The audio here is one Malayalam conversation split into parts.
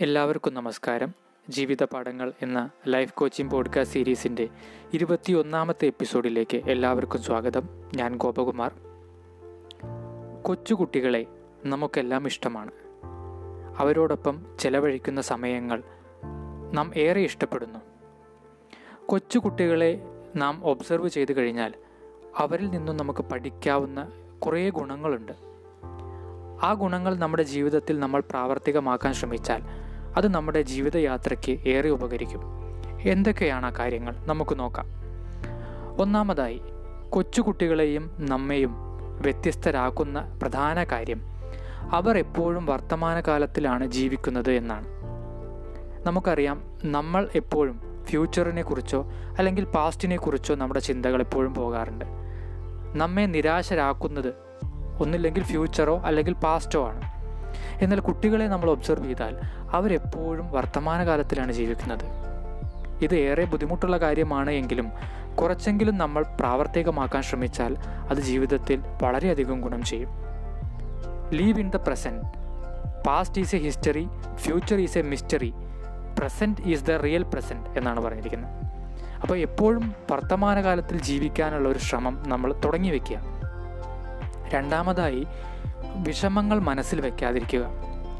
എല്ലാവർക്കും നമസ്കാരം. ജീവിത പാഠങ്ങൾ എന്ന ലൈഫ് കോച്ചിങ് പോഡ്കാസ്റ്റ് സീരീസിന്റെ ഇരുപത്തിയൊന്നാമത്തെ എപ്പിസോഡിലേക്ക് എല്ലാവർക്കും സ്വാഗതം. ഞാൻ ഗോപകുമാർ. കൊച്ചുകുട്ടികളെ നമുക്കെല്ലാം ഇഷ്ടമാണ്. അവരോടൊപ്പം ചെലവഴിക്കുന്ന സമയങ്ങൾ നാം ഏറെ ഇഷ്ടപ്പെടുന്നു. കൊച്ചുകുട്ടികളെ നാം ഒബ്സർവ് ചെയ്തു കഴിഞ്ഞാൽ അവരിൽ നിന്നും നമുക്ക് പഠിക്കാവുന്ന കുറേ ഗുണങ്ങളുണ്ട്. ആ ഗുണങ്ങൾ നമ്മുടെ ജീവിതത്തിൽ നമ്മൾ പ്രാവർത്തികമാക്കാൻ ശ്രമിച്ചാൽ അത് നമ്മുടെ ജീവിതയാത്രയ്ക്ക് ഏറെ ഉപകരിക്കും. എന്തൊക്കെയാണ് ആ കാര്യങ്ങൾ? നമുക്ക് നോക്കാം. ഒന്നാമതായി കൊച്ചുകുട്ടികളെയും നമ്മയും വ്യത്യസ്തരാക്കുന്ന പ്രധാന കാര്യം അവർ എപ്പോഴും വർത്തമാനകാലത്തിലാണ് ജീവിക്കുന്നത് എന്നാണ്. നമുക്കറിയാം നമ്മൾ എപ്പോഴും ഫ്യൂച്ചറിനെ കുറിച്ചോ അല്ലെങ്കിൽ പാസ്റ്റിനെ കുറിച്ചോ നമ്മുടെ ചിന്തകൾ എപ്പോഴും പോകാറുണ്ട്. നമ്മെ നിരാശരാക്കുന്നത് ഒന്നില്ലെങ്കിൽ ഫ്യൂച്ചറോ അല്ലെങ്കിൽ പാസ്റ്റോ ആണ്. എന്നാൽ കുട്ടികളെ നമ്മൾ ഒബ്സർവ് ചെയ്താൽ അവരെപ്പോഴും വർത്തമാനകാലത്തിലാണ് ജീവിക്കുന്നത്. ഇത് ഏറെ ബുദ്ധിമുട്ടുള്ള കാര്യമാണ് എങ്കിലും കുറച്ചെങ്കിലും നമ്മൾ പ്രാവർത്തികമാക്കാൻ ശ്രമിച്ചാൽ അത് ജീവിതത്തിൽ വളരെയധികം ഗുണം ചെയ്യും. Live in the present past is a history future is a mystery present is the real present എന്നാണ് പറഞ്ഞിരിക്കുന്നത്. അപ്പോൾ എപ്പോഴും വർത്തമാനകാലത്തിൽ ജീവിക്കാനുള്ള ഒരു ശ്രമം നമ്മൾ തുടങ്ങി വയ്ക്കുക രണ്ടാമതായി വിഷമങ്ങൾ മനസ്സിൽ വയ്ക്കാതിരിക്കുക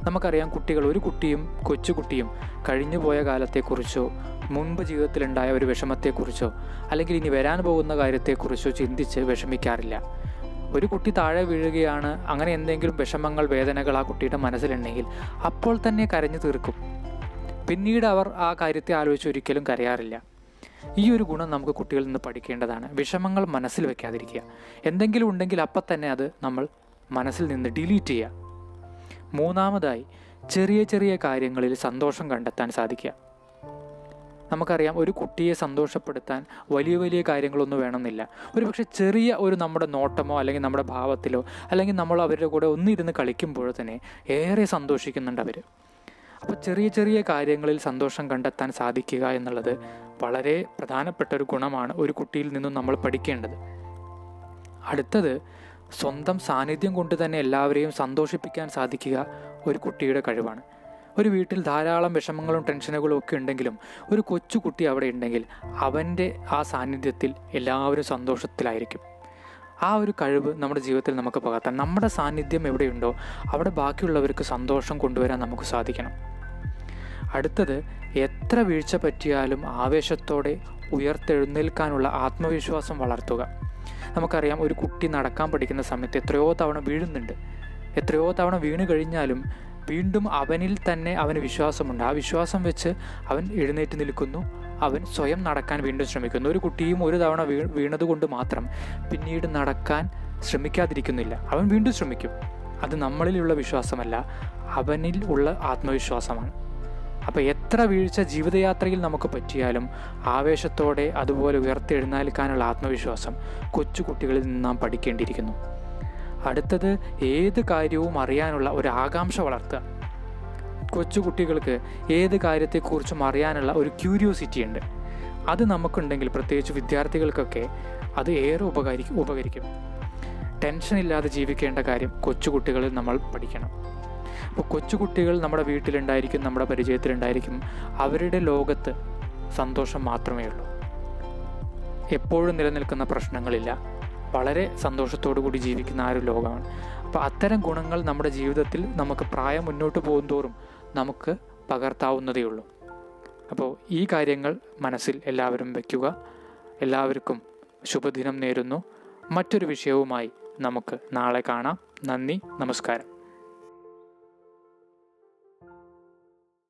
നമുക്കറിയാം കുട്ടികൾ ഒരു കുട്ടിയും കൊച്ചുകുട്ടിയും കഴിഞ്ഞുപോയ കാലത്തെക്കുറിച്ചോ മുൻപ് ജീവിതത്തിലുണ്ടായ ഒരു വിഷമത്തെക്കുറിച്ചോ അല്ലെങ്കിൽ ഇനി വരാൻ പോകുന്ന കാര്യത്തെക്കുറിച്ചോ ചിന്തിച്ച് വിഷമിക്കാറില്ല. ഒരു കുട്ടി താഴെ വീഴുകയാണ് അങ്ങനെ എന്തെങ്കിലും വിഷമങ്ങൾ വേദനകൾ ആ കുട്ടിയുടെ മനസ്സിലുണ്ടെങ്കിൽ അപ്പോൾ തന്നെ കരഞ്ഞു തീർക്കും. പിന്നീട് അവർ ആ കാര്യത്തെ ആലോചിച്ച് ഒരിക്കലും കരയാറില്ല. ഈ ഒരു ഗുണം നമുക്ക് കുട്ടികളിൽ നിന്ന് പഠിക്കേണ്ടതാണ്. വിഷമങ്ങൾ മനസ്സിൽ വെക്കാതിരിക്കുക. എന്തെങ്കിലും ഉണ്ടെങ്കിൽ അപ്പം തന്നെ അത് നമ്മൾ മനസ്സിൽ നിന്ന് ഡിലീറ്റ് ചെയ്യുക. മൂന്നാമതായി ചെറിയ ചെറിയ കാര്യങ്ങളിൽ സന്തോഷം കണ്ടെത്താൻ സാധിക്കുക. നമുക്കറിയാം ഒരു കുട്ടിയെ സന്തോഷപ്പെടുത്താൻ വലിയ വലിയ കാര്യങ്ങളൊന്നും വേണമെന്നില്ല. ഒരു പക്ഷേ ചെറിയ ഒരു നമ്മുടെ നോട്ടമോ അല്ലെങ്കിൽ നമ്മുടെ ഭാവത്തിലോ അല്ലെങ്കിൽ നമ്മൾ അവരുടെ കൂടെ ഒന്നിരുന്ന് കളിക്കുമ്പോൾ തന്നെ ഏറെ സന്തോഷിക്കുന്നുണ്ട് അവർ അപ്പോൾ ചെറിയ ചെറിയ കാര്യങ്ങളിൽ സന്തോഷം കണ്ടെത്താൻ സാധിക്കുക എന്നുള്ളത് വളരെ പ്രധാനപ്പെട്ട ഒരു ഗുണമാണ് ഒരു കുട്ടിയിൽ നിന്നും നമ്മൾ പഠിക്കേണ്ടത്. അടുത്തത് സ്വന്തം സാന്നിധ്യം കൊണ്ട് തന്നെ എല്ലാവരെയും സന്തോഷിപ്പിക്കാൻ സാധിക്കുക ഒരു കുട്ടിയുടെ കഴിവാണ്. ഒരു വീട്ടിൽ ധാരാളം വിഷമങ്ങളും ടെൻഷനുകളും ഒക്കെ ഉണ്ടെങ്കിലും ഒരു കൊച്ചു കുട്ടി അവിടെ ഉണ്ടെങ്കിൽ അവന്റെ ആ സാന്നിധ്യത്തിൽ എല്ലാവരും സന്തോഷത്തിലായിരിക്കും. ആ ഒരു കഴിവ് നമ്മുടെ ജീവിതത്തിൽ നമുക്ക് പകർത്താം നമ്മുടെ സാന്നിധ്യം എവിടെയുണ്ടോ അവിടെ ബാക്കിയുള്ളവർക്ക് സന്തോഷം കൊണ്ടുവരാൻ നമുക്ക് സാധിക്കണം. അടുത്തത് എത്ര വീഴ്ച പറ്റിയാലും ആവേശത്തോടെ ഉയർത്തെഴുന്നേൽക്കാനുള്ള ആത്മവിശ്വാസം വളർത്തുക. നമുക്കറിയാം ഒരു കുട്ടി നടക്കാൻ പഠിക്കുന്ന സമയത്ത് എത്രയോ തവണ വീഴുന്നുണ്ട്. എത്രയോ തവണ വീണ് കഴിഞ്ഞാലും വീണ്ടും അവനിൽ തന്നെ അവന് വിശ്വാസമുണ്ട്. ആ വിശ്വാസം വെച്ച് അവൻ എഴുന്നേറ്റ് നിൽക്കുന്നു. അവൻ സ്വയം നടക്കാൻ വീണ്ടും ശ്രമിക്കുന്നു. ഒരു കുട്ടിയും ഒരു തവണ വീ വീണതുകൊണ്ട് മാത്രം പിന്നീട് നടക്കാൻ ശ്രമിക്കാതിരിക്കുന്നില്ല. അവൻ വീണ്ടും ശ്രമിക്കും. അത് നമ്മളിലുള്ള വിശ്വാസമല്ല. അവനിൽ ഉള്ള ആത്മവിശ്വാസമാണ്. അപ്പോൾ എത്ര വീഴ്ച ജീവിതയാത്രയിൽ നമുക്ക് പറ്റിയാലും ആവേശത്തോടെ അതുപോലെ ഉയർത്തെഴുന്നേൽക്കാനുള്ള ആത്മവിശ്വാസം കൊച്ചുകുട്ടികളിൽ നിന്ന് നാം പഠിക്കേണ്ടിയിരിക്കുന്നു. അടുത്തത് ഏത് കാര്യവും അറിയാനുള്ള ഒരു ആകാംക്ഷ വളർത്തുക. കൊച്ചുകുട്ടികൾക്ക് ഏത് കാര്യത്തെക്കുറിച്ചും അറിയാനുള്ള ഒരു ക്യൂരിയോസിറ്റി ഉണ്ട്. അത് നമുക്കുണ്ടെങ്കിൽ പ്രത്യേകിച്ച് വിദ്യാർത്ഥികൾക്കൊക്കെ അത് ഏറെ ഉപകരിക്കും ഉപകരിക്കും. ടെൻഷൻ ഇല്ലാതെ ജീവിക്കേണ്ട കാര്യം കൊച്ചുകുട്ടികളിൽ നമ്മൾ പഠിക്കണം. അപ്പോൾ കൊച്ചുകുട്ടികൾ നമ്മുടെ വീട്ടിലുണ്ടായിരിക്കും നമ്മുടെ പരിചയത്തിലുണ്ടായിരിക്കും. അവരുടെ ലോകത്ത് സന്തോഷം മാത്രമേ ഉള്ളൂ. എപ്പോഴും നിലനിൽക്കുന്ന പ്രശ്നങ്ങളില്ല. വളരെ സന്തോഷത്തോടു കൂടി ജീവിക്കുന്ന ആ ഒരു ലോകമാണ്. അപ്പോൾ അത്തരം ഗുണങ്ങൾ നമ്മുടെ ജീവിതത്തിൽ നമുക്ക് പ്രായം മുന്നോട്ട് പോകും തോറും നമുക്ക് പകർത്താവുന്നതേ ഉള്ളൂ. അപ്പോൾ ഈ കാര്യങ്ങൾ മനസ്സിൽ എല്ലാവരും വയ്ക്കുക എല്ലാവർക്കും ശുഭദിനം നേരുന്നു. മറ്റൊരു വിഷയവുമായി നമുക്ക് നാളെ കാണാം. നന്ദി നമസ്കാരം.